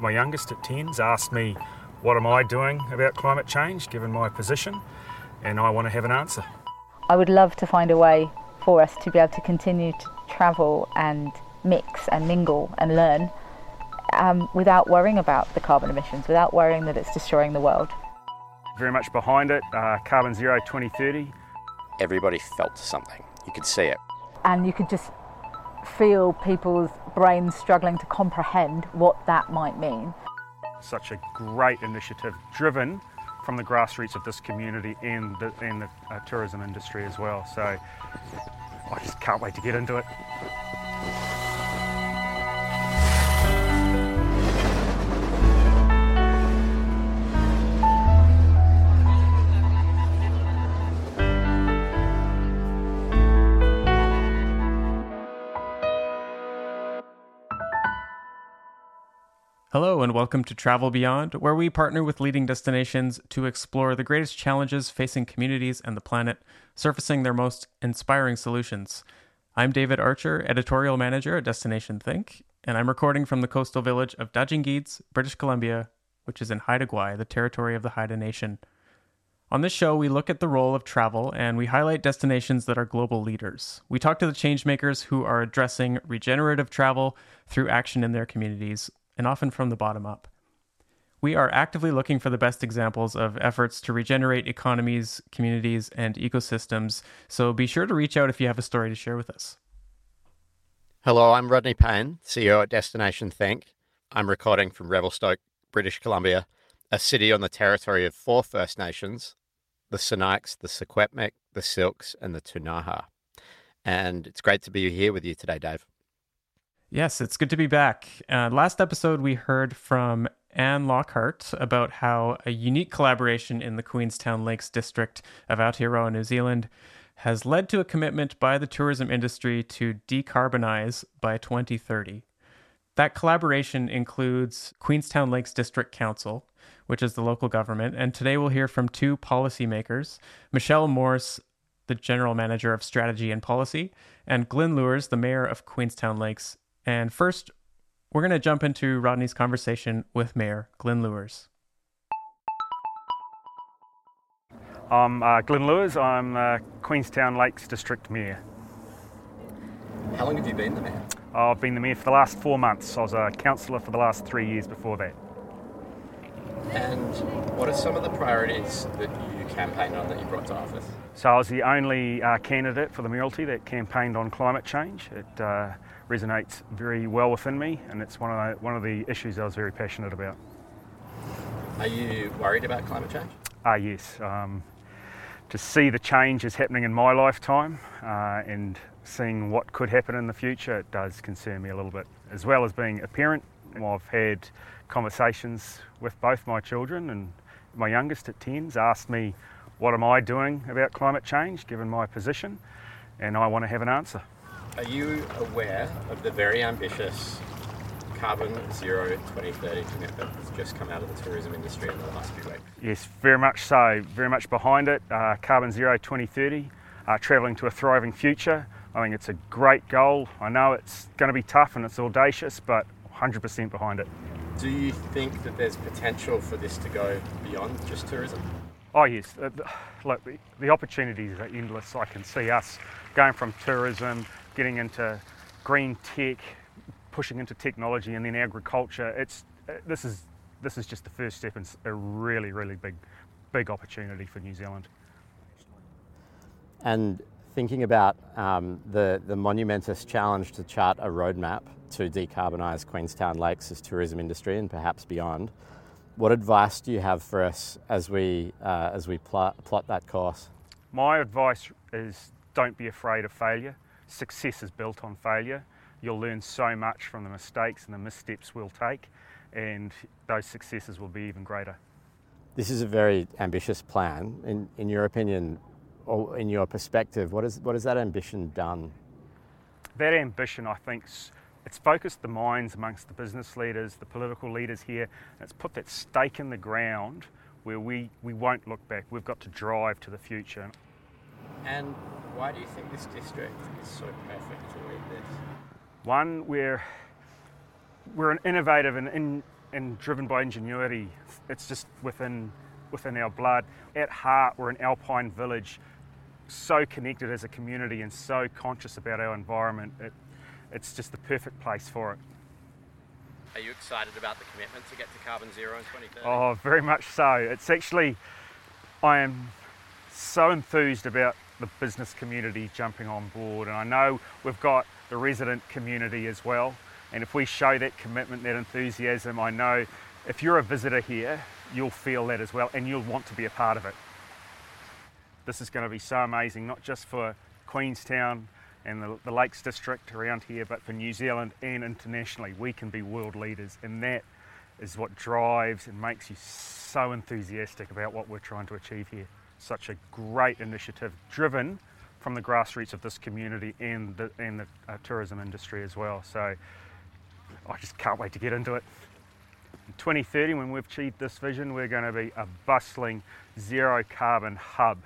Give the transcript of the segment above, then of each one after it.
my youngest at 10's asked me, What am I doing about climate change given my position? And I want to have an answer. I would love to find a way for us to be able to continue to travel and mix and mingle and learn um, without worrying about the carbon emissions, without worrying that it's destroying the world. Very much behind it, uh, Carbon Zero 2030. Everybody felt something. You could see it. And you could just feel people's brains struggling to comprehend what that might mean. Such a great initiative driven from the grassroots of this community and the, and the uh, tourism industry as well. So I just can't wait to get into it. Hello, and welcome to Travel Beyond, where we partner with leading destinations to explore the greatest challenges facing communities and the planet, surfacing their most inspiring solutions. I'm David Archer, editorial manager at Destination Think, and I'm recording from the coastal village of Daajing Giids, British Columbia, which is in Haida Gwaii, the territory of the Haida Nation. On this show, we look at the role of travel and we highlight destinations that are global leaders. We talk to the changemakers who are addressing regenerative travel through action in their communities, and often from the bottom up. We are actively looking for the best examples of efforts to regenerate economies, communities, and ecosystems, so be sure to reach out if you have a story to share with us. Hello, I'm Rodney Payne, CEO at Destination Think. I'm recording from Revelstoke, British Columbia, a city on the territory of four First Nations the Sinixt, the Secwepemc, the Syilx, and the Ktunaxa. And it's great to be here with you today, Dave. Yes, it's good to be back. Uh, last episode, we heard from Anne Lockhart about how a unique collaboration in the Queenstown Lakes district of Aotearoa, New Zealand, has led to a commitment by the tourism industry to decarbonize by 2030. That collaboration includes Queenstown Lakes District Council, which is the local government, and today we'll hear from two policymakers Michelle Morss, the General Manager of Strategy and Policy, and Glyn Lewers, the Mayor of Queenstown Lakes and first, we're going to jump into Rodney's conversation with Mayor Glyn Lewers. I'm uh, Glyn Lewers. I'm uh, Queenstown Lakes District Mayor. How long have you been the mayor? I've been the mayor for the last four months. I was a councillor for the last three years before that. And what are some of the priorities that you campaigned on that you brought to office? So I was the only uh, candidate for the mayoralty that campaigned on climate change. It uh, resonates very well within me, and it's one of the, one of the issues I was very passionate about. Are you worried about climate change? Ah, yes. Um, to see the changes happening in my lifetime uh, and seeing what could happen in the future, it does concern me a little bit. As well as being a parent, I've had conversations with both my children, and my youngest at 10's asked me, What am I doing about climate change given my position? And I want to have an answer. Are you aware of the very ambitious carbon zero 2030 commitment that's just come out of the tourism industry in the last few weeks? Yes, very much so. Very much behind it. Uh, carbon zero 2030, uh, travelling to a thriving future. I think it's a great goal. I know it's going to be tough and it's audacious, but 100% behind it. Do you think that there's potential for this to go beyond just tourism? Oh yes, uh, look, the, the opportunities are endless. I can see us going from tourism getting into green tech, pushing into technology, and then agriculture. It's uh, this is this is just the first step in a really really big big opportunity for New Zealand. And thinking about um, the the monumentous challenge to chart a roadmap to decarbonise Queenstown Lakes' tourism industry and perhaps beyond. What advice do you have for us as we uh, as we plot, plot that course? My advice is don't be afraid of failure success is built on failure. You'll learn so much from the mistakes and the missteps we'll take, and those successes will be even greater. This is a very ambitious plan. In, in your opinion, or in your perspective, what, is, what has that ambition done? That ambition, I think, it's focused the minds amongst the business leaders, the political leaders here. It's put that stake in the ground where we, we won't look back. We've got to drive to the future. And why do you think this district is so perfect to lead this? One, we're, we're an innovative and in, and driven by ingenuity. It's just within within our blood. At heart, we're an alpine village, so connected as a community and so conscious about our environment. It, it's just the perfect place for it. Are you excited about the commitment to get to carbon zero in 2030? Oh, very much so. It's actually, I am so enthused about the business community jumping on board, and I know we've got the resident community as well. And if we show that commitment, that enthusiasm, I know if you're a visitor here, you'll feel that as well, and you'll want to be a part of it. This is going to be so amazing, not just for Queenstown and the, the Lakes District around here, but for New Zealand and internationally. We can be world leaders, and that is what drives and makes you so enthusiastic about what we're trying to achieve here. Such a great initiative driven from the grassroots of this community and the, and the uh, tourism industry as well. So I just can't wait to get into it. In 2030, when we've achieved this vision, we're going to be a bustling zero carbon hub.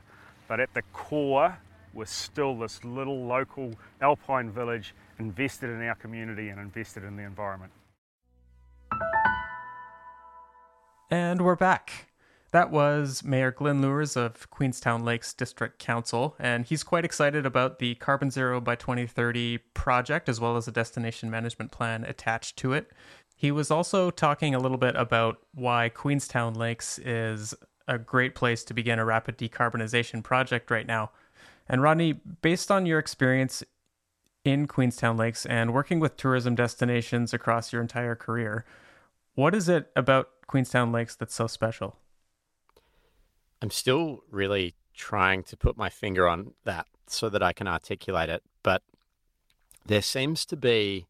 But at the core, we're still this little local alpine village invested in our community and invested in the environment. And we're back. That was Mayor Glyn Lewers of Queenstown Lakes District Council, and he's quite excited about the Carbon Zero by 2030 project as well as a destination management plan attached to it. He was also talking a little bit about why Queenstown Lakes is a great place to begin a rapid decarbonization project right now. And Rodney, based on your experience in Queenstown Lakes and working with tourism destinations across your entire career, what is it about Queenstown Lakes that's so special? I'm still really trying to put my finger on that so that I can articulate it, but there seems to be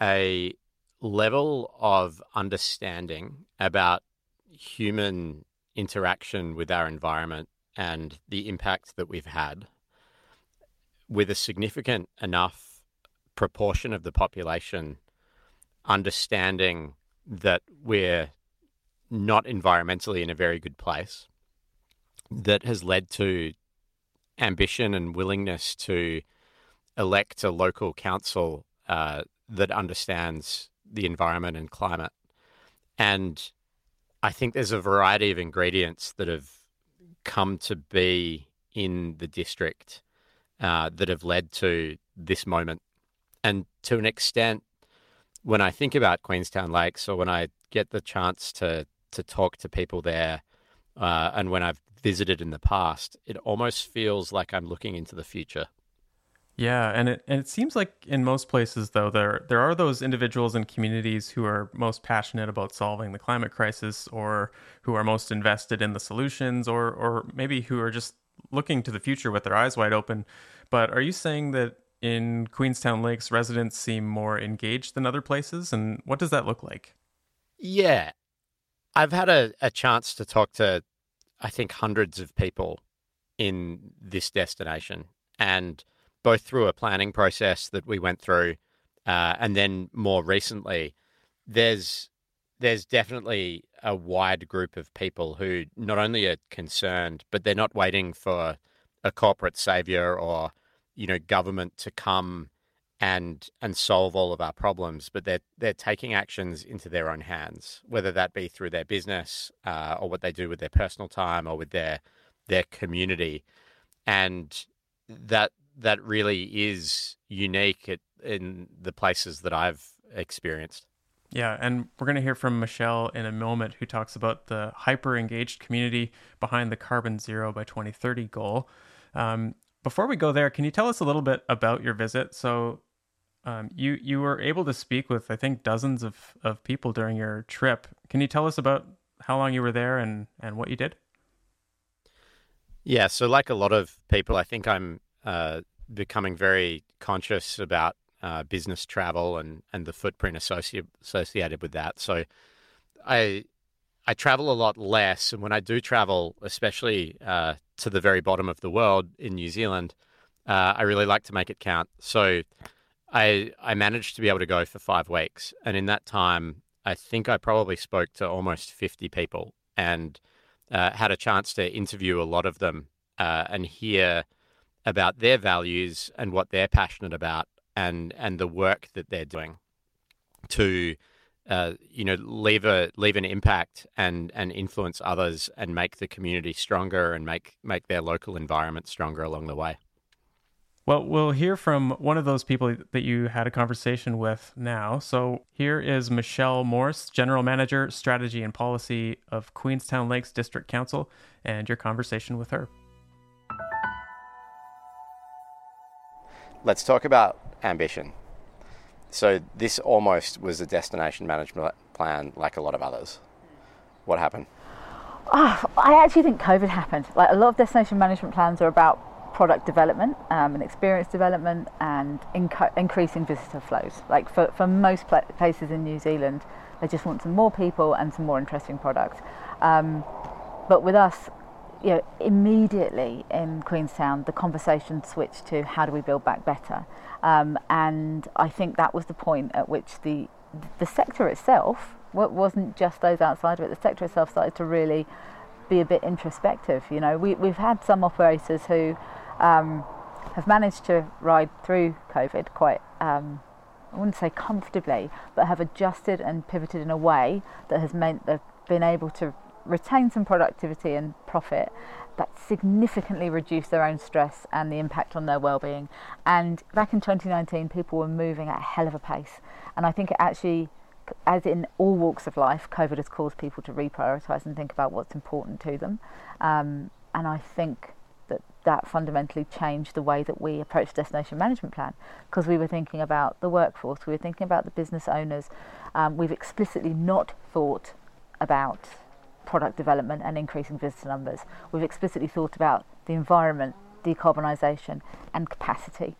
a level of understanding about human interaction with our environment and the impact that we've had with a significant enough proportion of the population understanding that we're not environmentally in a very good place that has led to ambition and willingness to elect a local council uh, that understands the environment and climate. And I think there's a variety of ingredients that have come to be in the district uh, that have led to this moment. And to an extent, when I think about Queenstown Lakes or when I get the chance to, to talk to people there, uh, and when I've visited in the past, it almost feels like I'm looking into the future. Yeah, and it and it seems like in most places though there there are those individuals and communities who are most passionate about solving the climate crisis or who are most invested in the solutions or or maybe who are just looking to the future with their eyes wide open. But are you saying that in Queenstown Lakes residents seem more engaged than other places and what does that look like? Yeah. I've had a, a chance to talk to I think, hundreds of people in this destination. And both through a planning process that we went through, uh, and then more recently, there's there's definitely a wide group of people who not only are concerned, but they're not waiting for a corporate savior or you know government to come and and solve all of our problems, but they're they're taking actions into their own hands, whether that be through their business uh, or what they do with their personal time or with their their community, and that that really is unique at, in the places that I've experienced. Yeah, and we're going to hear from Michelle in a moment, who talks about the hyper engaged community behind the Carbon Zero by 2030 goal. Um, before we go there, can you tell us a little bit about your visit? So, um, you you were able to speak with I think dozens of, of people during your trip. Can you tell us about how long you were there and, and what you did? Yeah, so like a lot of people, I think I'm uh, becoming very conscious about uh, business travel and, and the footprint associated associated with that. So I I travel a lot less, and when I do travel, especially uh, to the very bottom of the world in New Zealand, uh, I really like to make it count. So I I managed to be able to go for five weeks, and in that time, I think I probably spoke to almost fifty people and uh, had a chance to interview a lot of them uh, and hear about their values and what they're passionate about, and and the work that they're doing to uh, you know, leave a leave an impact and and influence others and make the community stronger and make make their local environment stronger along the way. Well, we'll hear from one of those people that you had a conversation with now. So here is Michelle Morss, General Manager, Strategy and Policy of Queenstown Lakes District Council, and your conversation with her. Let's talk about ambition. So this almost was a destination management plan like a lot of others. What happened? Oh, I actually think COVID happened. Like a lot of destination management plans are about product development um, and experience development and inc- increasing visitor flows. Like for, for most places in New Zealand, they just want some more people and some more interesting products. Um, but with us, you know, immediately in Queenstown, the conversation switched to how do we build back better. Um, and I think that was the point at which the the sector itself wasn't just those outside of it. The sector itself started to really be a bit introspective. You know, we, we've had some operators who um, have managed to ride through COVID quite, um, I wouldn't say comfortably, but have adjusted and pivoted in a way that has meant they've been able to retain some productivity and profit that significantly reduced their own stress and the impact on their well-being. And back in 2019, people were moving at a hell of a pace, and I think it actually, as in all walks of life, COVID has caused people to reprioritise and think about what's important to them. Um, and I think that that fundamentally changed the way that we approach destination management plan because we were thinking about the workforce, we were thinking about the business owners. Um, we've explicitly not thought about product development and increasing visitor numbers. We've explicitly thought about the environment, decarbonisation, and capacity.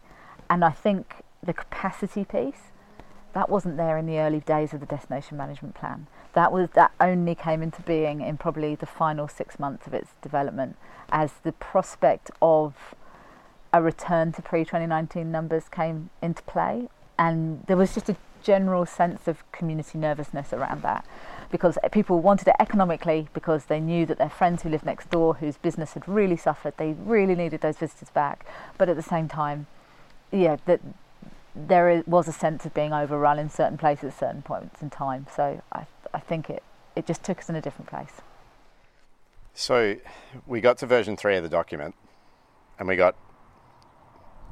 And I think the capacity piece that wasn't there in the early days of the destination management plan. That was that only came into being in probably the final six months of its development as the prospect of a return to pre 2019 numbers came into play, and there was just a general sense of community nervousness around that because people wanted it economically because they knew that their friends who lived next door, whose business had really suffered, they really needed those visitors back. But at the same time, yeah, that there was a sense of being overrun in certain places at certain points in time. So I, I think it, it just took us in a different place. So we got to version three of the document and we got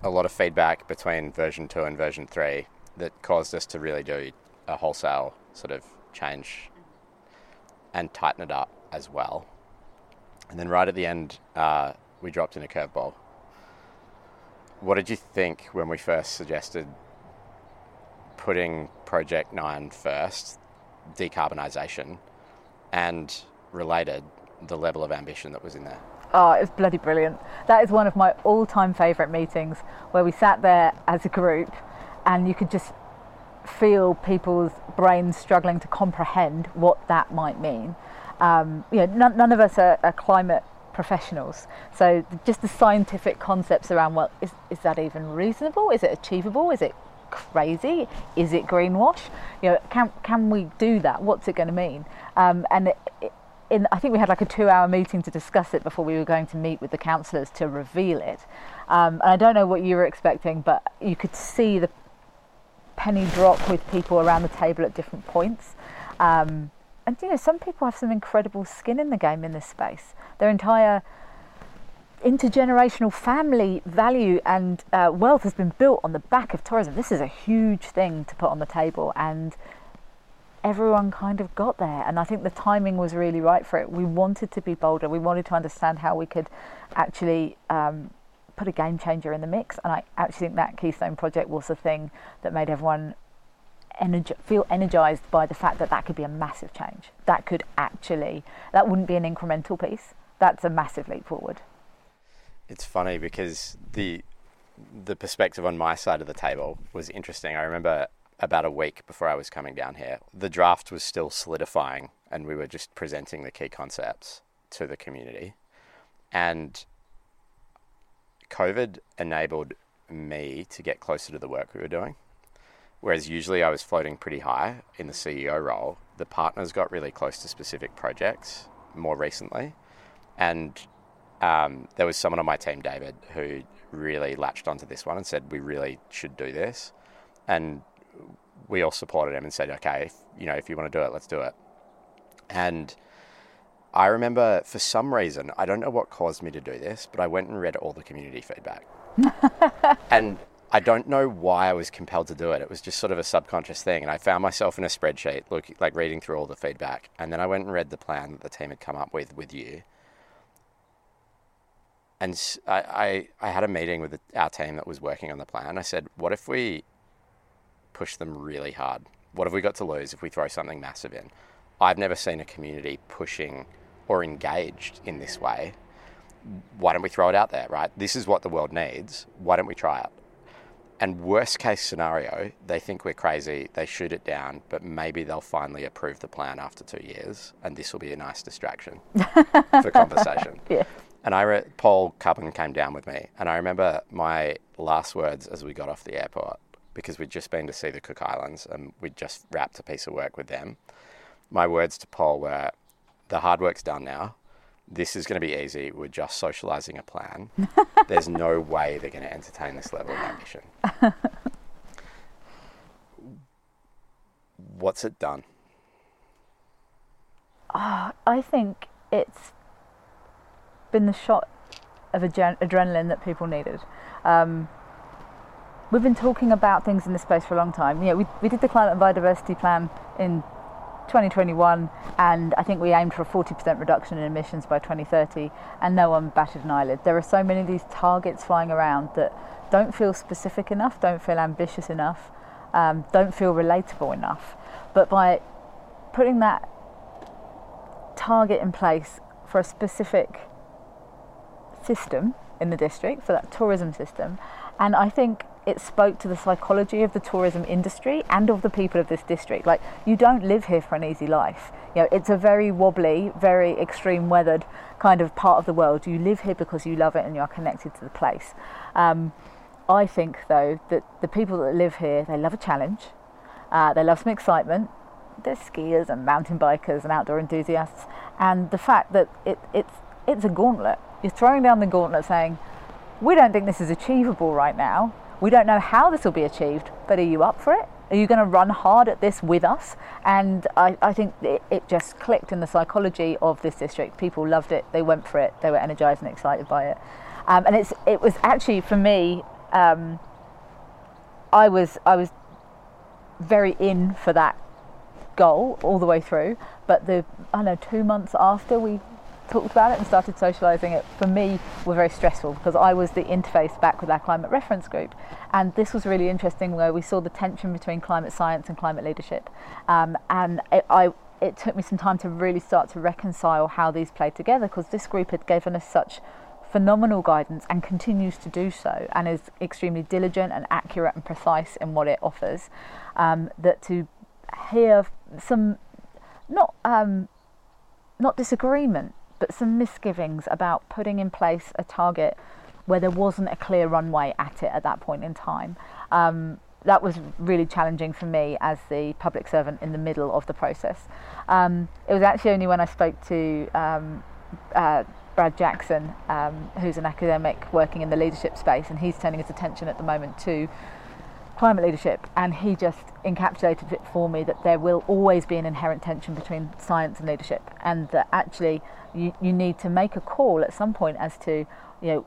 a lot of feedback between version two and version three that caused us to really do a wholesale sort of change and tighten it up as well. And then right at the end, uh, we dropped in a curveball. What did you think when we first suggested putting Project 9 first, decarbonisation, and related the level of ambition that was in there? Oh, it was bloody brilliant. That is one of my all time favourite meetings where we sat there as a group and you could just feel people's brains struggling to comprehend what that might mean. Um, you know, none, none of us are, are, climate professionals, so just the scientific concepts around well, is, is that even reasonable? Is it achievable? Is it crazy? Is it greenwash? You know, can can we do that? What's it going to mean? Um, and it, it, in, I think we had like a two-hour meeting to discuss it before we were going to meet with the councillors to reveal it. Um, and I don't know what you were expecting, but you could see the penny drop with people around the table at different points. Um, and you know, some people have some incredible skin in the game in this space. Their entire intergenerational family value and uh, wealth has been built on the back of tourism. This is a huge thing to put on the table, and everyone kind of got there. And I think the timing was really right for it. We wanted to be bolder. We wanted to understand how we could actually um, put a game changer in the mix. And I actually think that Keystone project was the thing that made everyone feel energized by the fact that that could be a massive change. That could actually, that wouldn't be an incremental piece. That's a massive leap forward. It's funny because the the perspective on my side of the table was interesting. I remember about a week before I was coming down here, the draft was still solidifying, and we were just presenting the key concepts to the community. And COVID enabled me to get closer to the work we were doing. Whereas usually I was floating pretty high in the CEO role, the partners got really close to specific projects more recently. And um, there was someone on my team, David, who really latched onto this one and said, We really should do this. And we all supported him and said, okay, if, you know, if you want to do it, let's do it. And I remember for some reason, I don't know what caused me to do this, but I went and read all the community feedback. and I don't know why I was compelled to do it. It was just sort of a subconscious thing. And I found myself in a spreadsheet, look, like reading through all the feedback. And then I went and read the plan that the team had come up with with you. And I, I, I had a meeting with our team that was working on the plan. I said, what if we push them really hard? What have we got to lose if we throw something massive in? I've never seen a community pushing or engaged in this way. Why don't we throw it out there, right? This is what the world needs. Why don't we try it? And worst case scenario, they think we're crazy, they shoot it down, but maybe they'll finally approve the plan after two years, and this will be a nice distraction for conversation. Yeah. And I re- Paul Cubbin came down with me, and I remember my last words as we got off the airport because we'd just been to see the Cook Islands and we'd just wrapped a piece of work with them. My words to Paul were, "The hard work's done now. This is going to be easy. We're just socialising a plan. There's no way they're going to entertain this level of ambition." What's it done? Oh, I think it's been the shot of adren- adrenaline that people needed. Um, we've been talking about things in this space for a long time. You know, we, we did the climate and biodiversity plan in 2021, and I think we aimed for a 40% reduction in emissions by 2030, and no one batted an eyelid. There are so many of these targets flying around that don't feel specific enough, don't feel ambitious enough, um, don't feel relatable enough. But by putting that target in place for a specific system in the district, for that tourism system, and I think it spoke to the psychology of the tourism industry and of the people of this district. Like, you don't live here for an easy life. You know, it's a very wobbly, very extreme weathered kind of part of the world. You live here because you love it and you are connected to the place. Um, I think, though, that the people that live here, they love a challenge, uh, they love some excitement. They're skiers and mountain bikers and outdoor enthusiasts. And the fact that it, it's, it's a gauntlet. You're throwing down the gauntlet saying, we don't think this is achievable right now. We don't know how this will be achieved, but are you up for it? Are you going to run hard at this with us? And I, I think it, it, just clicked in the psychology of this district. People loved it, they went for it, they were energized and excited by it. Um, and it's, it was actually, for me, um, I, was, I was very in for that goal all the way through. But the, I don't know, two months after we talked about it and started socialising it, for me, were very stressful because I was the interface back with our climate reference group. And this was really interesting where we saw the tension between climate science and climate leadership. Um, and it, I, it took me some time to really start to reconcile how these played together because this group had given us such phenomenal guidance and continues to do so and is extremely diligent and accurate and precise in what it offers. Um, that to hear some not um, not disagreement but some misgivings about putting in place a target where there wasn't a clear runway at it at that point in time. Um, that was really challenging for me as the public servant in the middle of the process. Um, it was actually only when I spoke to um, uh, Brad Jackson, um, who's an academic working in the leadership space, and he's turning his attention at the moment to climate leadership, and he just encapsulated it for me that there will always be an inherent tension between science and leadership, and that actually you, you need to make a call at some point as to you know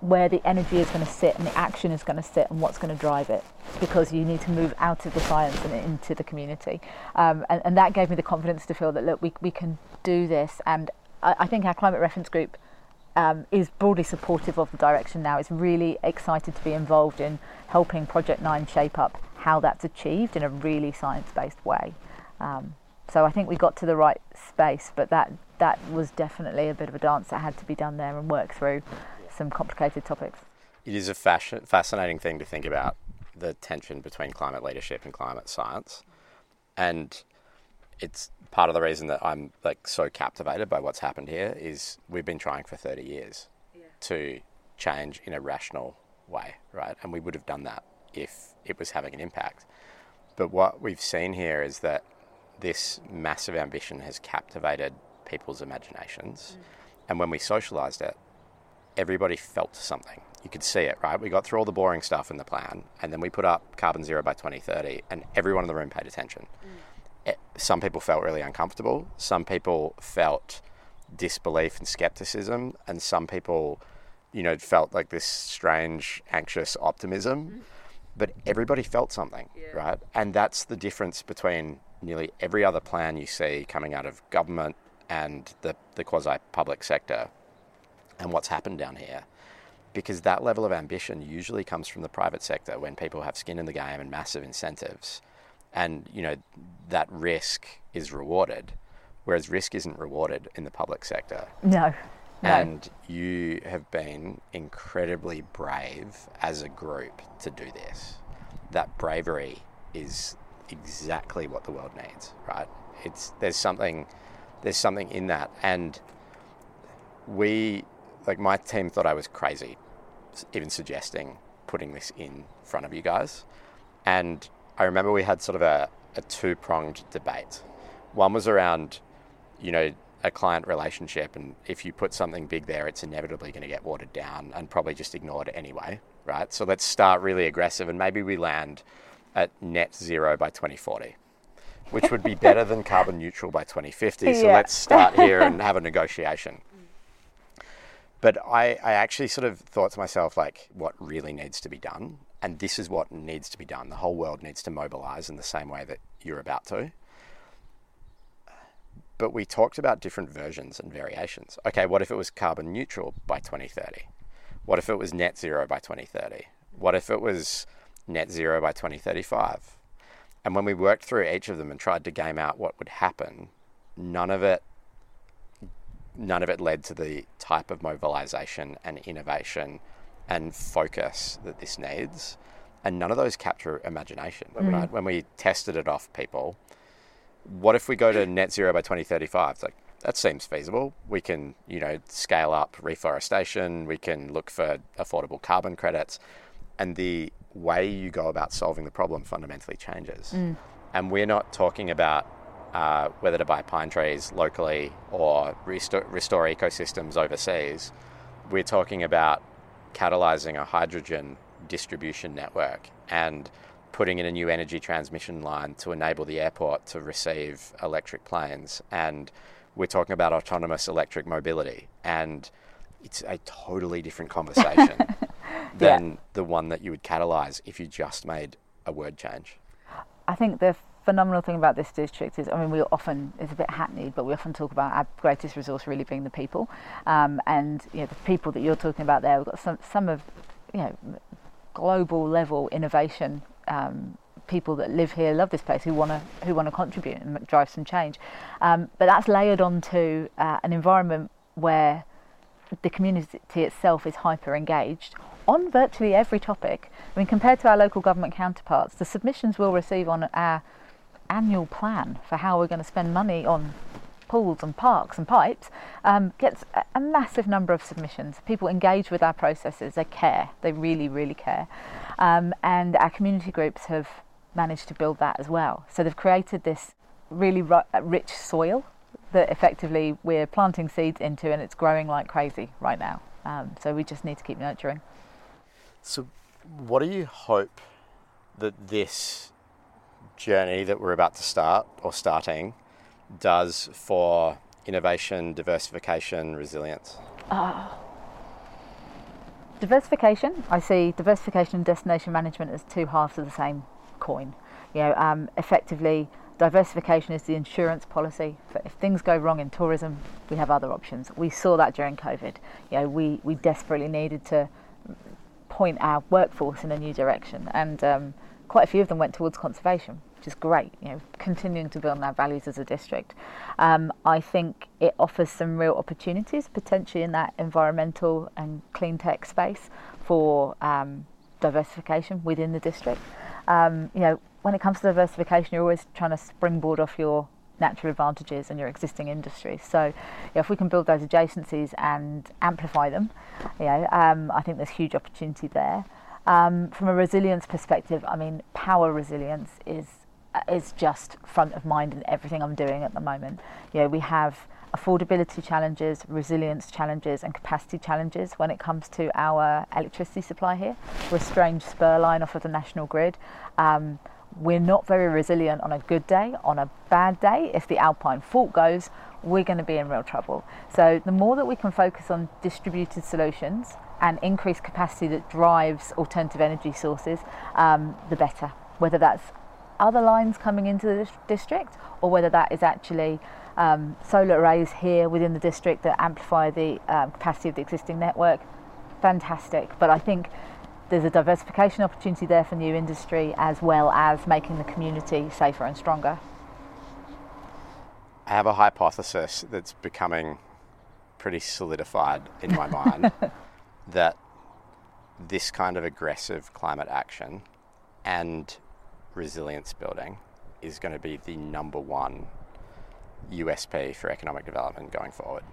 where the energy is going to sit and the action is going to sit and what's going to drive it because you need to move out of the science and into the community. Um, and, and, that gave me the confidence to feel that look we, we can do this. And I, I think our climate reference group um, is broadly supportive of the direction now. It's really excited to be involved in helping project 9 shape up how that's achieved in a really science-based way. Um, so I think we got to the right space but that that was definitely a bit of a dance that had to be done there and work through some complicated topics. It is a fascinating thing to think about the tension between climate leadership and climate science, and it's part of the reason that I'm like so captivated by what's happened here is we've been trying for 30 years yeah. to change in a rational way, right? And we would have done that if it was having an impact. But what we've seen here is that this massive ambition has captivated people's imaginations. Mm. And when we socialized it, everybody felt something. You could see it, right? We got through all the boring stuff in the plan, and then we put up carbon zero by 2030, and everyone in the room paid attention. Mm. Some people felt really uncomfortable. Some people felt disbelief and skepticism, and some people, you know, felt like this strange, anxious optimism. Mm. But everybody felt something, yeah. right? And that's the difference between nearly every other plan you see coming out of government and the, the quasi public sector and what's happened down here. Because that level of ambition usually comes from the private sector when people have skin in the game and massive incentives. And, you know, that risk is rewarded, whereas risk isn't rewarded in the public sector. No. No. And you have been incredibly brave as a group to do this. That bravery is exactly what the world needs, right? It's there's something there's something in that, and we like my team thought I was crazy, even suggesting putting this in front of you guys, and I remember we had sort of a, a two pronged debate. One was around, you know, a client relationship, and if you put something big there, it's inevitably going to get watered down and probably just ignored anyway, right? So let's start really aggressive, and maybe we land at net zero by 2040, which would be better than carbon neutral by 2050. So yeah. let's start here and have a negotiation. But I, I actually sort of thought to myself, like, what really needs to be done? And this is what needs to be done. The whole world needs to mobilize in the same way that you're about to. But we talked about different versions and variations. Okay, what if it was carbon neutral by 2030? What if it was net zero by 2030? What if it was net zero by 2035. And when we worked through each of them and tried to game out what would happen, none of it none of it led to the type of mobilization and innovation and focus that this needs. And none of those capture imagination. Mm. Right? When we tested it off people, what if we go to net zero by 2035? It's like, that seems feasible. We can, you know, scale up reforestation. We can look for affordable carbon credits, and the way you go about solving the problem fundamentally changes. Mm. And we're not talking about uh, whether to buy pine trees locally or restore, restore ecosystems overseas. We're talking about catalyzing a hydrogen distribution network and putting in a new energy transmission line to enable the airport to receive electric planes. And we're talking about autonomous electric mobility. And it's a totally different conversation than yeah. the one that you would catalyze if you just made a word change. I think the phenomenal thing about this district is, I mean, we often, it's a bit hackneyed, but we often talk about our greatest resource really being the people. Um, and, you know, the people that you're talking about there, we've got some, some of, you know, global level innovation um, people that live here love this place who want to who want to contribute and drive some change um, but that's layered onto uh, an environment where the community itself is hyper engaged on virtually every topic. I mean, compared to our local government counterparts, the submissions we'll receive on our annual plan for how we're going to spend money on pools and parks and pipes um, gets a, massive number of submissions. People engage with our processes, they care, they really, really care. Um, and our community groups have managed to build that as well. So they've created this really rich soil that effectively we're planting seeds into and it's growing like crazy right now. Um, so we just need to keep nurturing. So, what do you hope that this journey that we're about to start or starting does for innovation, diversification, resilience? Uh, diversification, I see diversification and destination management as two halves of the same coin. You know, um, effectively, Diversification is the insurance policy. if things go wrong in tourism, we have other options. We saw that during COVID. You know, we, we desperately needed to point our workforce in a new direction, and um, quite a few of them went towards conservation, which is great. You know, continuing to build on our values as a district. Um, I think it offers some real opportunities potentially in that environmental and clean tech space for um, diversification within the district. Um, you know, when it comes to diversification, you're always trying to springboard off your natural advantages and your existing industries. So, yeah, if we can build those adjacencies and amplify them, you know, um, I think there's huge opportunity there. Um, from a resilience perspective, I mean, power resilience is is just front of mind in everything I'm doing at the moment. You know, we have affordability challenges, resilience challenges, and capacity challenges when it comes to our electricity supply here. We're a strange spur line off of the national grid. Um, we're not very resilient on a good day. On a bad day, if the Alpine fault goes, we're going to be in real trouble. So, the more that we can focus on distributed solutions and increased capacity that drives alternative energy sources, um, the better. Whether that's other lines coming into the district or whether that is actually um, solar arrays here within the district that amplify the um, capacity of the existing network, fantastic. But I think there's a diversification opportunity there for new industry as well as making the community safer and stronger. I have a hypothesis that's becoming pretty solidified in my mind that this kind of aggressive climate action and resilience building is going to be the number one USP for economic development going forward.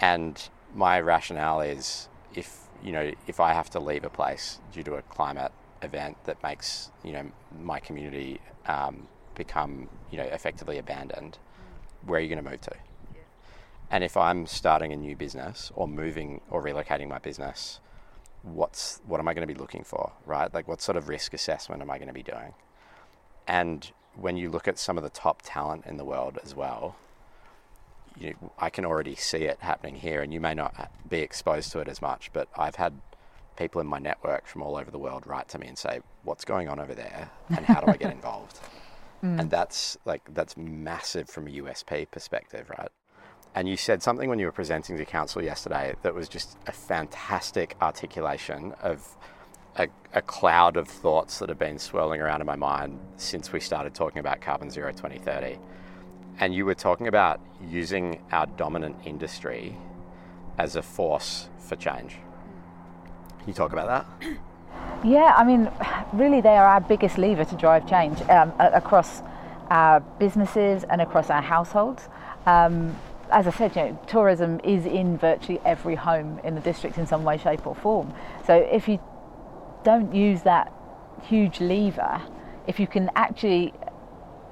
And my rationale is if you know if I have to leave a place due to a climate event that makes you know my community um, become you know effectively abandoned, where are you going to move to? And if I'm starting a new business or moving or relocating my business, what's what am I going to be looking for, right? Like what sort of risk assessment am I going to be doing? And when you look at some of the top talent in the world as well, you know, I can already see it happening here, and you may not be exposed to it as much, but I've had people in my network from all over the world write to me and say, "What's going on over there, and how do I get involved?" mm. And that's like that's massive from a USP perspective, right? And you said something when you were presenting to council yesterday that was just a fantastic articulation of a, a, cloud of thoughts that have been swirling around in my mind since we started talking about Carbon Zero 2030. And you were talking about using our dominant industry as a force for change. Can you talk about that? Yeah, I mean, really, they are our biggest lever to drive change um, across our businesses and across our households. Um, as I said, you know, tourism is in virtually every home in the district in some way, shape, or form. So if you don't use that huge lever, if you can actually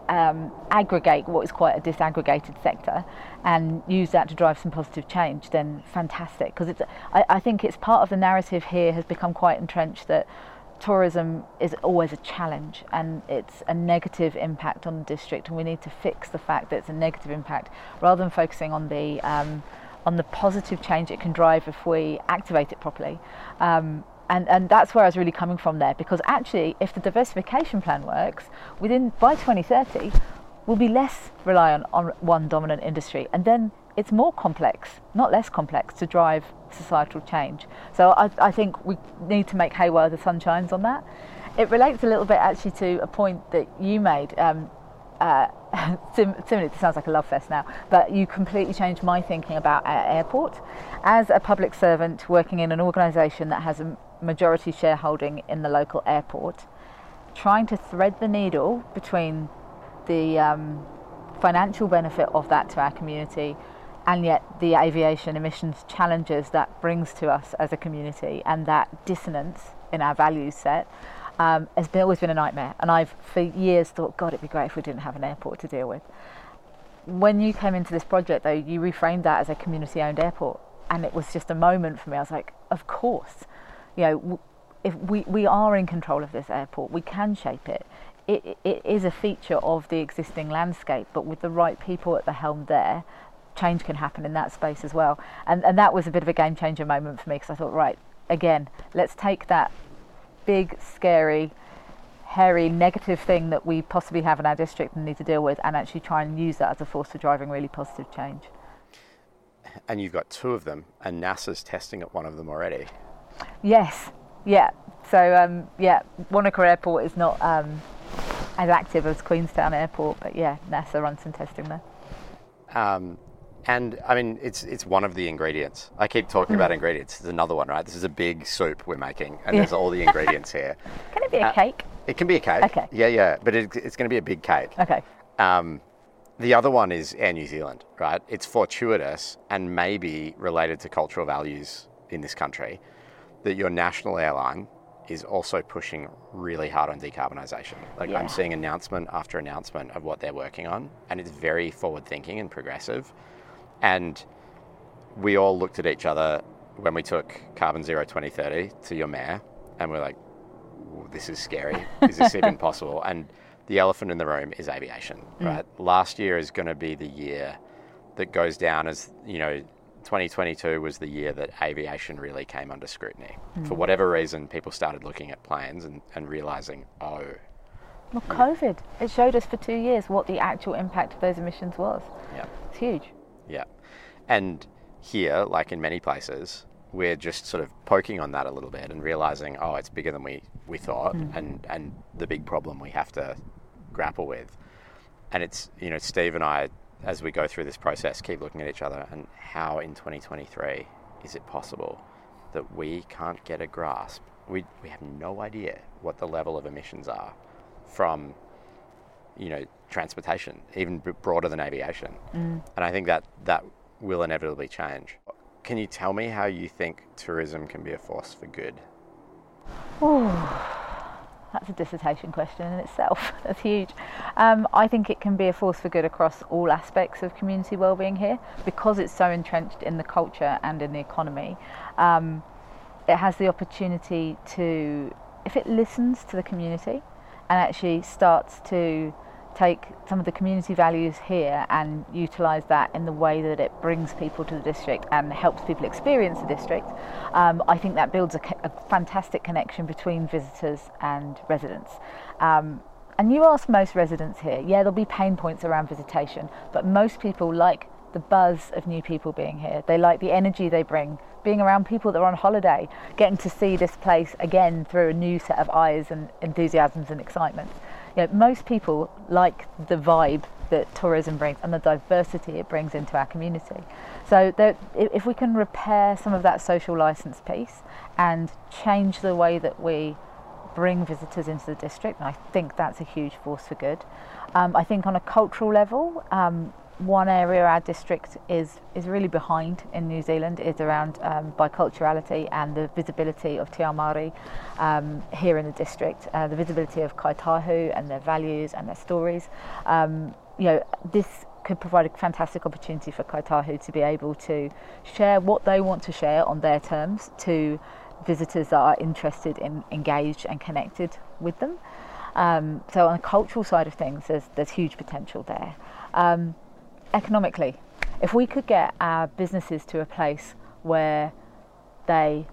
um, aggregate what is quite a disaggregated sector and use that to drive some positive change, then fantastic. Because it's, I, I, think it's part of the narrative here has become quite entrenched that tourism is always a challenge and it's a negative impact on the district, and we need to fix the fact that it's a negative impact rather than focusing on the um, on the positive change it can drive if we activate it properly. Um, and and that's where I was really coming from there because actually if the diversification plan works within by 2030 we'll be less reliant on one dominant industry and then it's more complex not less complex to drive societal change so I, I think we need to make hay while the sun shines on that it relates a little bit actually to a point that you made um, uh, similarly, it sounds like a love fest now, but you completely changed my thinking about our airport. As a public servant working in an organisation that has a majority shareholding in the local airport, trying to thread the needle between the um, financial benefit of that to our community and yet the aviation emissions challenges that brings to us as a community and that dissonance in our value set um, has been, always been a nightmare. And I've for years thought, God, it'd be great if we didn't have an airport to deal with. When you came into this project, though, you reframed that as a community-owned airport, and it was just a moment for me. I was like, of course, you know, if we, we are in control of this airport, we can shape it. It, it is a feature of the existing landscape, but with the right people at the helm there, change can happen in that space as well. And, and that was a bit of a game changer moment for me because I thought, right, again, let's take that big, scary, hairy, negative thing that we possibly have in our district and need to deal with, and actually try and use that as a force for driving really positive change. And you've got two of them, and NASA's testing at one of them already. Yes, yeah. So, um, yeah, Wanaka Airport is not um, as active as Queenstown Airport, but yeah, NASA runs some testing there. Um, and I mean, it's it's one of the ingredients. I keep talking about mm. ingredients. It's another one, right? This is a big soup we're making, and yeah. there's all the ingredients here. Can it be a uh, cake? It can be a cake. Okay. Yeah, yeah, but it, it's going to be a big cake. Okay. Um, the other one is Air New Zealand, right? It's fortuitous and maybe related to cultural values in this country that your national airline is also pushing really hard on decarbonisation. Like Yeah. I'm seeing announcement after announcement of what they're working on, and it's very forward thinking and progressive. And we all looked at each other when we took Carbon Zero 2030 to your mayor, and we're like, this is scary. Is this even possible? And the elephant in the room is aviation, mm. right? Last year is going to be the year that goes down as, you know, 2022 was the year that aviation really came under scrutiny. For mm. whatever reason, people started looking at planes and, and realizing, oh, Well, COVID, it showed us for two years what the actual impact of those emissions was. yeah, It's huge. Yeah. And here, like in many places, we're just sort of poking on that a little bit and realizing, oh, it's bigger than we, we thought hmm. and, and the big problem we have to grapple with. And it's, you know, Steve and I, as we go through this process, keep looking at each other and how in 2023 is it possible that we can't get a grasp? We, we have no idea what the level of emissions are from you know, transportation, even broader than aviation. And I think that that will inevitably change. Can you tell me how you think tourism can be a force for good? Oh, that's a dissertation question in itself. That's huge. Um, I think it can be a force for good across all aspects of community wellbeing here because it's so entrenched in the culture and in the economy. Um, it has the opportunity to, if it listens to the community and actually starts to take some of the community values here and utilise that in the way that it brings people to the district and helps people experience the district, um, I think that builds a, a fantastic connection between visitors and residents. Um, and you ask most residents here, yeah, there'll be pain points around visitation, but most people like the buzz of new people being here. They like the energy they bring, being around people that are on holiday, getting to see this place again through a new set of eyes and enthusiasms and excitement. You know, most people like the vibe that tourism brings and the diversity it brings into our community. So there, if we can repair some of that social license piece and change the way that we bring visitors into the district, and I think that's a huge force for good. Um, I think on a cultural level, um, one area our district is is really behind in New Zealand is around um, biculturality and the visibility of Te Ao Māori um, here in the district, uh, the visibility of Kāi Tahu and their values and their stories. Um, you know, this could provide a fantastic opportunity for Kāi Tahu to be able to share what they want to share on their terms to visitors that are interested in engaged and connected with them. Um, so on the cultural side of things, there's there's huge potential there. Economically, if we could get our businesses to a place where they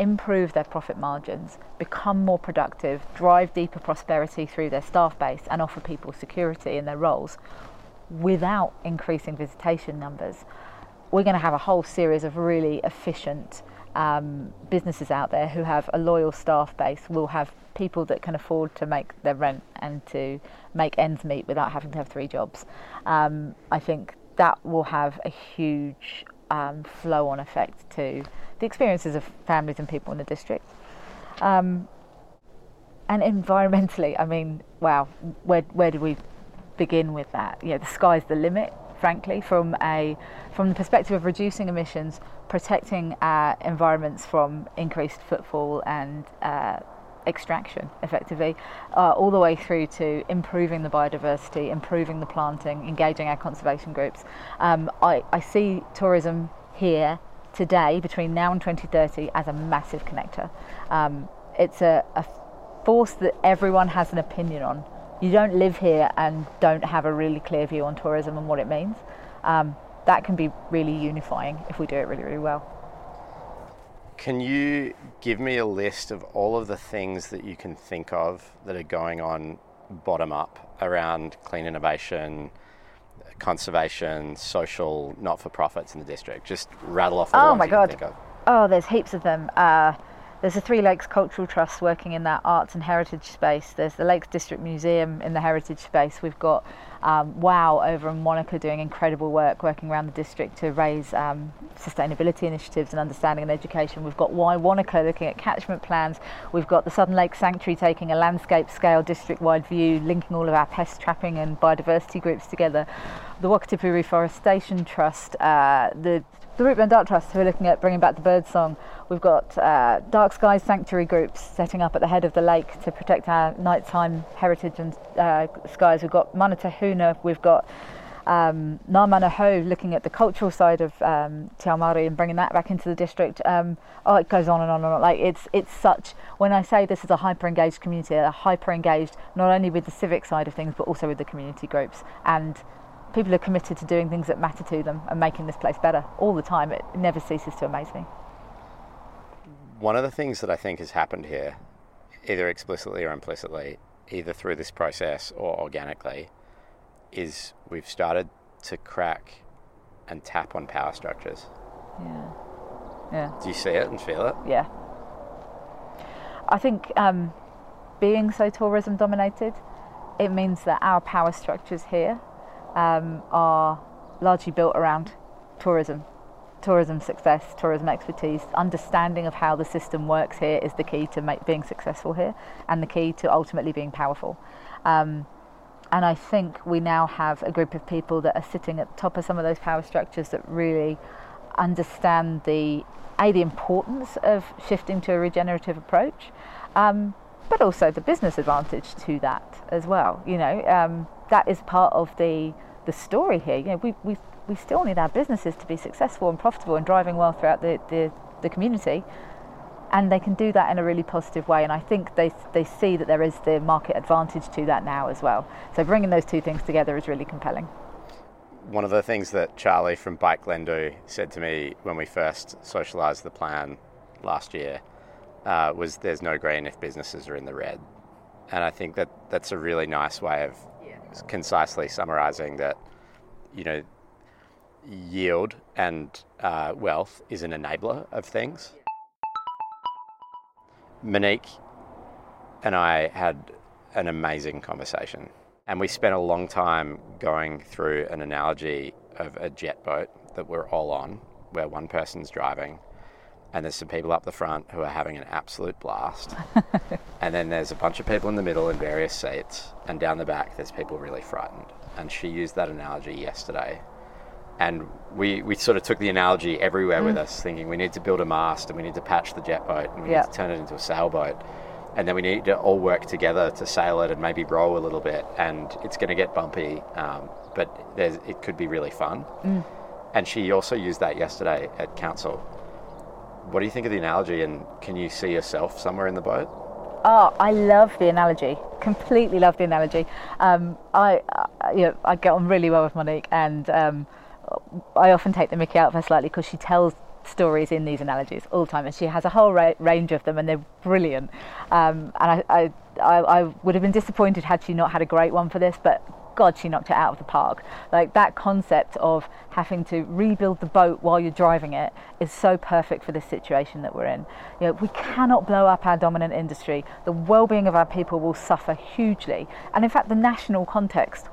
improve their profit margins, become more productive, drive deeper prosperity through their staff base, and offer people security in their roles without increasing visitation numbers, we're going to have a whole series of really efficient um, businesses out there who have a loyal staff base. We'll have people that can afford to make their rent and to make ends meet without having to have three jobs. Um, I think that will have a huge um, flow on effect to the experiences of families and people in the district. Um, and environmentally, I mean, wow, where where do we begin with that? Know, the sky's the limit, frankly, from a from the perspective of reducing emissions, protecting our environments from increased footfall and uh, extraction, effectively, uh, all the way through to improving the biodiversity, improving the planting, engaging our conservation groups. Um, I, I see tourism here today, between now and 2030, as a massive connector. Um, it's a, a force that everyone has an opinion on. You don't live here and don't have a really clear view on tourism and what it means. Um, that can be really unifying if we do it really, really well. Can you give me a list of all of the things that you can think of that are going on bottom up around clean innovation, conservation, social not for profits in the district? Just rattle off the Oh my you can God. think of. Oh, there's heaps of them. Uh, there's the Three Lakes Cultural Trust working in that arts and heritage space. There's the Lakes District Museum in the heritage space. We've got um, WOW over in Wanaka doing incredible work working around the district to raise um, sustainability initiatives and understanding and education. We've got Wai Wanaka looking at catchment plans. We've got the Southern Lake Sanctuary taking a landscape scale district wide view, linking all of our pest trapping and biodiversity groups together. the Wakatipu Reforestation Trust, uh, the the Routeburn Dart Trust, who are looking at bringing back the birdsong. We've got uh, Dark Skies Sanctuary groups setting up at the head of the lake to protect our nighttime heritage and uh, skies. We've got Mana Tahuna, we've got um, Ngā Ho looking at the cultural side of um, Te Ao Māori and bringing that back into the district. Um, oh, it goes on and on and on. Like it's it's such. When I say this is a hyper engaged community, a hyper engaged not only with the civic side of things but also with the community groups and people are committed to doing things that matter to them and making this place better all the time. It never ceases to amaze me. One of the things that I think has happened here, either explicitly or implicitly, either through this process or organically, is we've started to crack and tap on power structures. Yeah. Yeah. Do you see it and feel it? Yeah. I think um, being so tourism dominated, it means that our power structures here um, are largely built around tourism. Tourism success, tourism expertise, understanding of how the system works here is the key to make, being successful here and the key to ultimately being powerful. Um, and I think we now have a group of people that are sitting at the top of some of those power structures that really understand the a the importance of shifting to a regenerative approach, um, but also the business advantage to that as well. You know, um, that is part of the the story here. You know, we we we still need our businesses to be successful and profitable and driving well throughout the, the, the community and they can do that in a really positive way. And I think they they see that there is the market advantage to that now as well. So bringing those two things together is really compelling. One of the things that Charlie from Bike Glendhu said to me when we first socialised the plan last year uh, was, "There's no green if businesses are in the red," and I think that that's a really nice way of yeah. concisely summarising that. You know, yield and uh, wealth is an enabler of things. Monique and I had an amazing conversation. And we spent a long time going through an analogy of a jet boat that we're all on, where one person's driving, and there's some people up the front who are having an absolute blast. and then there's a bunch of people in the middle in various seats, and down the back, there's people really frightened. And she used that analogy yesterday and we, we sort of took the analogy everywhere mm. with us, thinking we need to build a mast and we need to patch the jet boat and we yep. need to turn it into a sailboat. And then we need to all work together to sail it and maybe row a little bit. And it's going to get bumpy, um, but it could be really fun. Mm. And she also used that yesterday at council. What do you think of the analogy? And can you see yourself somewhere in the boat? Oh, I love the analogy. Completely love the analogy. Um, I, uh, you know, I get on really well with Monique, and um, I often take the mickey out of her slightly because she tells stories in these analogies all the time, and she has a whole ra- range of them, and they're brilliant. Um, and I, I, I, would have been disappointed had she not had a great one for this, but God, she knocked it out of the park. Like that concept of having to rebuild the boat while you're driving it is so perfect for this situation that we're in. You know, we cannot blow up our dominant industry. The well-being of our people will suffer hugely, and in fact, the national context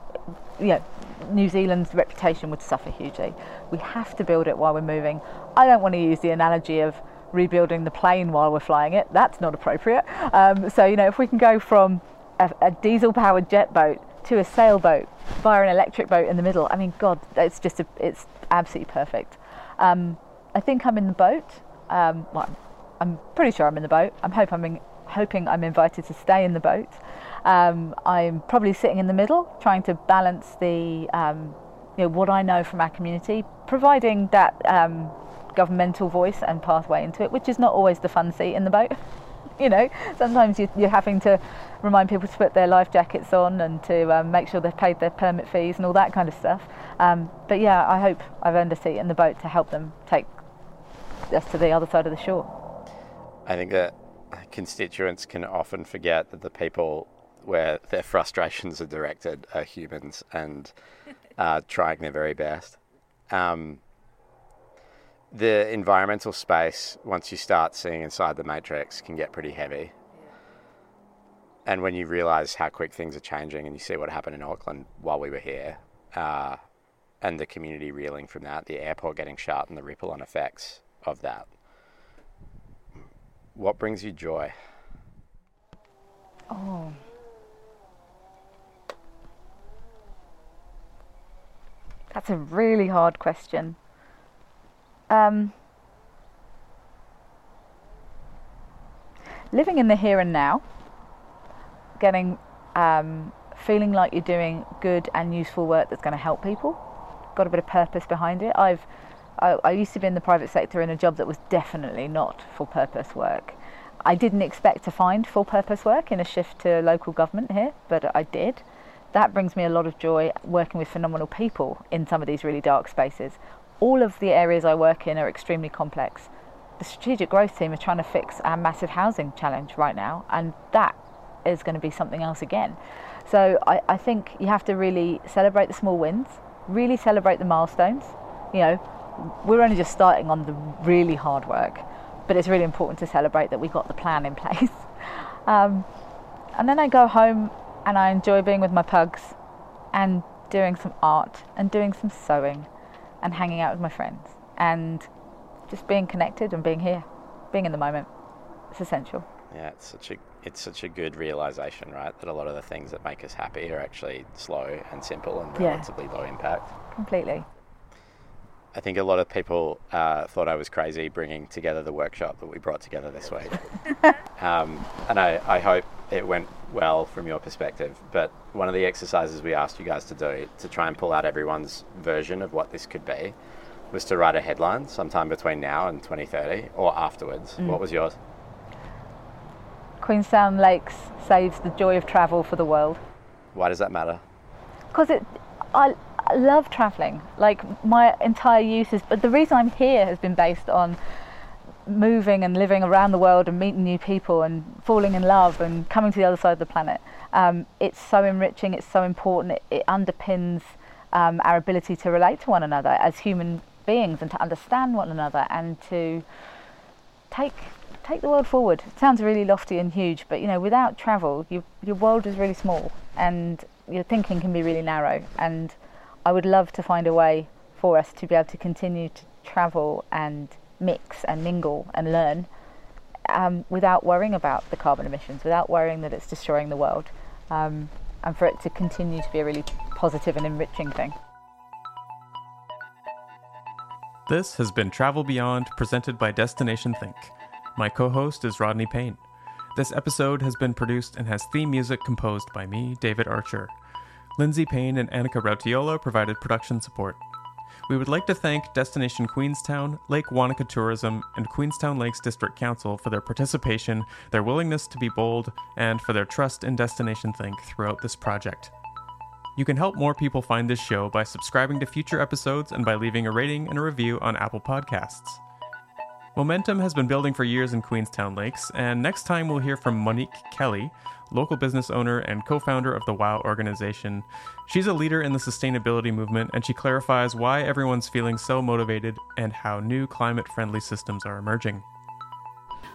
you know, New Zealand's reputation would suffer hugely. We have to build it while we're moving. I don't want to use the analogy of rebuilding the plane while we're flying it. That's not appropriate. Um, so, you know, if we can go from a, a diesel powered jet boat to a sailboat via an electric boat in the middle, I mean, God, it's just, a, it's absolutely perfect. Um, I think I'm in the boat. Um, well, I'm pretty sure I'm in the boat. I'm hope I'm in, hoping I'm invited to stay in the boat. Um, I'm probably sitting in the middle, trying to balance the, um, you know, what I know from our community, providing that um, governmental voice and pathway into it, which is not always the fun seat in the boat. You know, sometimes you, are having to remind people to put their life jackets on and to um, make sure they've paid their permit fees and all that kind of stuff. Um, but yeah, I hope I've earned a seat in the boat to help them take us to the other side of the shore. I think that constituents can often forget that the people where their frustrations are directed are humans and are trying their very best. Um, the environmental space, once you start seeing inside the matrix, can get pretty heavy. And when you realize how quick things are changing and you see what happened in Auckland while we were here, uh, and the community reeling from that, the airport getting shut, and the ripple on effects of that, what brings you joy? Oh. That's a really hard question. Um, living in the here and now, getting um, feeling like you're doing good and useful work that's going to help people, got a bit of purpose behind it. I've I, I used to be in the private sector in a job that was definitely not full purpose work. I didn't expect to find full purpose work in a shift to local government here, but I did. That brings me a lot of joy working with phenomenal people in some of these really dark spaces. All of the areas I work in are extremely complex. The strategic growth team are trying to fix our massive housing challenge right now, and that is going to be something else again. So I, I think you have to really celebrate the small wins, really celebrate the milestones. You know, we're only just starting on the really hard work, but it's really important to celebrate that we got the plan in place. Um, and then I go home and I enjoy being with my pugs and doing some art and doing some sewing and hanging out with my friends and just being connected and being here, being in the moment. It's essential. Yeah, it's such a it's such a good realization, right? That a lot of the things that make us happy are actually slow and simple and relatively yeah. low impact. Completely. I think a lot of people uh, thought I was crazy bringing together the workshop that we brought together this week. um, and I, I hope it went well from your perspective. But one of the exercises we asked you guys to do to try and pull out everyone's version of what this could be was to write a headline sometime between now and 2030 or afterwards. Mm. What was yours? Queenstown Lakes saves the joy of travel for the world. Why does that matter? Because it, I, I love travelling. Like my entire youth is, but the reason I'm here has been based on moving and living around the world and meeting new people and falling in love and coming to the other side of the planet. Um, it's so enriching. It's so important. It, it underpins um, our ability to relate to one another as human beings and to understand one another and to take take the world forward. It sounds really lofty and huge, but you know, without travel, you, your world is really small and your thinking can be really narrow. And I would love to find a way for us to be able to continue to travel and mix and mingle and learn um, without worrying about the carbon emissions, without worrying that it's destroying the world, um, and for it to continue to be a really positive and enriching thing. This has been Travel Beyond, presented by Destination Think. My co host is Rodney Payne. This episode has been produced and has theme music composed by me, David Archer. Lindsay Payne and Annika Rautiola provided production support. We would like to thank Destination Queenstown, Lake Wanaka Tourism, and Queenstown Lakes District Council for their participation, their willingness to be bold, and for their trust in Destination Think throughout this project. You can help more people find this show by subscribing to future episodes and by leaving a rating and a review on Apple Podcasts. Momentum has been building for years in Queenstown Lakes, and next time we'll hear from Monique Kelly, local business owner and co founder of the WOW organization. She's a leader in the sustainability movement, and she clarifies why everyone's feeling so motivated and how new climate friendly systems are emerging.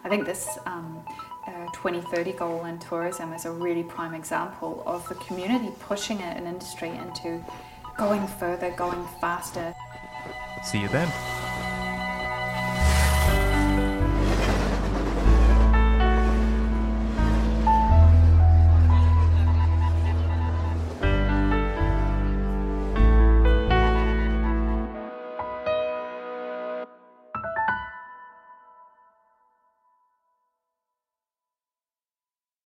I think this um, uh, 2030 goal in tourism is a really prime example of the community pushing an industry into going further, going faster. See you then.